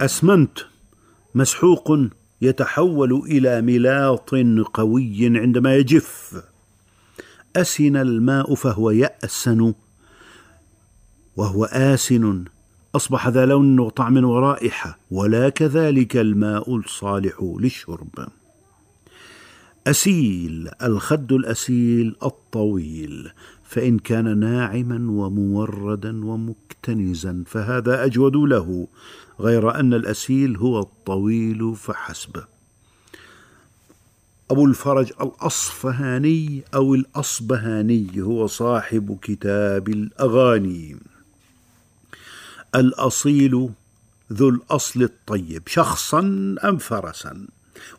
أسمنت. مسحوق يتحول إلى ملاط قوي عندما يجف. أسن الماء فهو يأسن وهو آسن. أصبح ذا لون وطعم ورائحة ولا كذلك الماء الصالح للشرب. أسيل الخد الأسيل الطويل. فإن كان ناعما وموردا ومكتنزا فهذا أجود له غير أن الأسيل هو الطويل فحسب. أبو الفرج الأصفهاني أو الأصبهاني هو صاحب كتاب الأغاني. الأصيل ذو الأصل الطيب شخصا أم فرسا.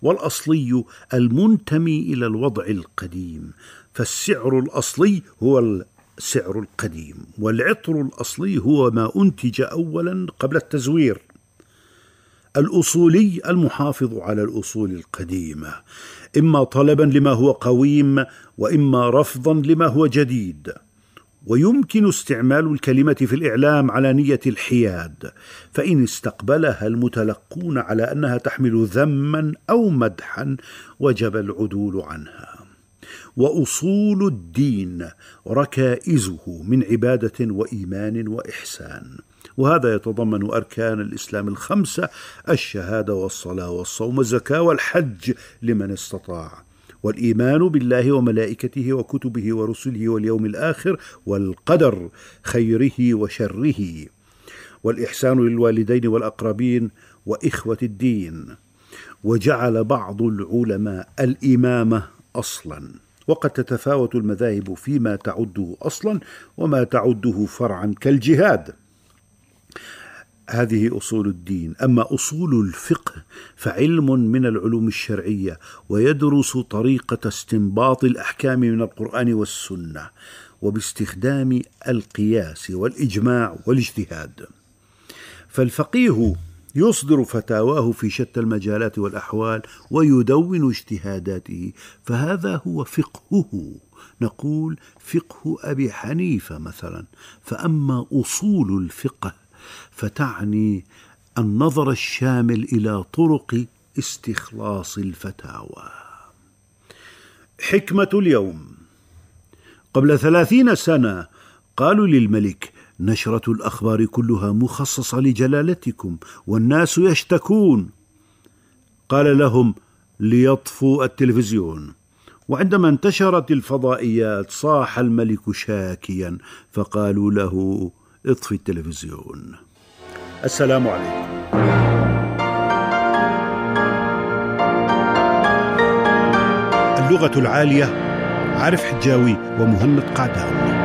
والأصلي المنتمي إلى الوضع القديم فالسعر الأصلي هو السعر القديم والعطر الأصلي هو ما أنتج أولا قبل التزوير. الأصولي المحافظ على الأصول القديمة إما طلبا لما هو قويم وإما رفضا لما هو جديد. ويمكن استعمال الكلمة في الإعلام على نية الحياد فإن استقبلها المتلقون على أنها تحمل ذما أو مدحا وجب العدول عنها. وأصول الدين ركائزه من عبادة وإيمان وإحسان وهذا يتضمن أركان الإسلام الخمسة الشهادة والصلاة والصوم والزكاة والحج لمن استطاع والإيمان بالله وملائكته وكتبه ورسله واليوم الآخر والقدر خيره وشره. والإحسان للوالدين والأقربين وإخوة الدين. وجعل بعض العلماء الإمامة أصلا. وقد تتفاوت المذاهب فيما تعده أصلا وما تعده فرعا كالجهاد. هذه أصول الدين. أما أصول الفقه فعلم من العلوم الشرعية ويدرس طريقة استنباط الأحكام من القرآن والسنة وباستخدام القياس والإجماع والاجتهاد. فالفقيه يصدر فتاواه في شتى المجالات والأحوال ويدون اجتهاداته فهذا هو فقهه. نقول فقه أبي حنيفة مثلا. فأما أصول الفقه فتعني النظر الشامل إلى طرق استخلاص الفتاوى. حكمة اليوم. قبل ثلاثين سنة قالوا للملك نشرة الأخبار كلها مخصصة لجلالتكم والناس يشتكون. قال لهم ليطفوا التلفزيون. وعندما انتشرت الفضائيات صاح الملك شاكيا فقالوا له اطفي التلفزيون. السلام عليكم. اللغة العالية عارف حجاوي ومهند قعدان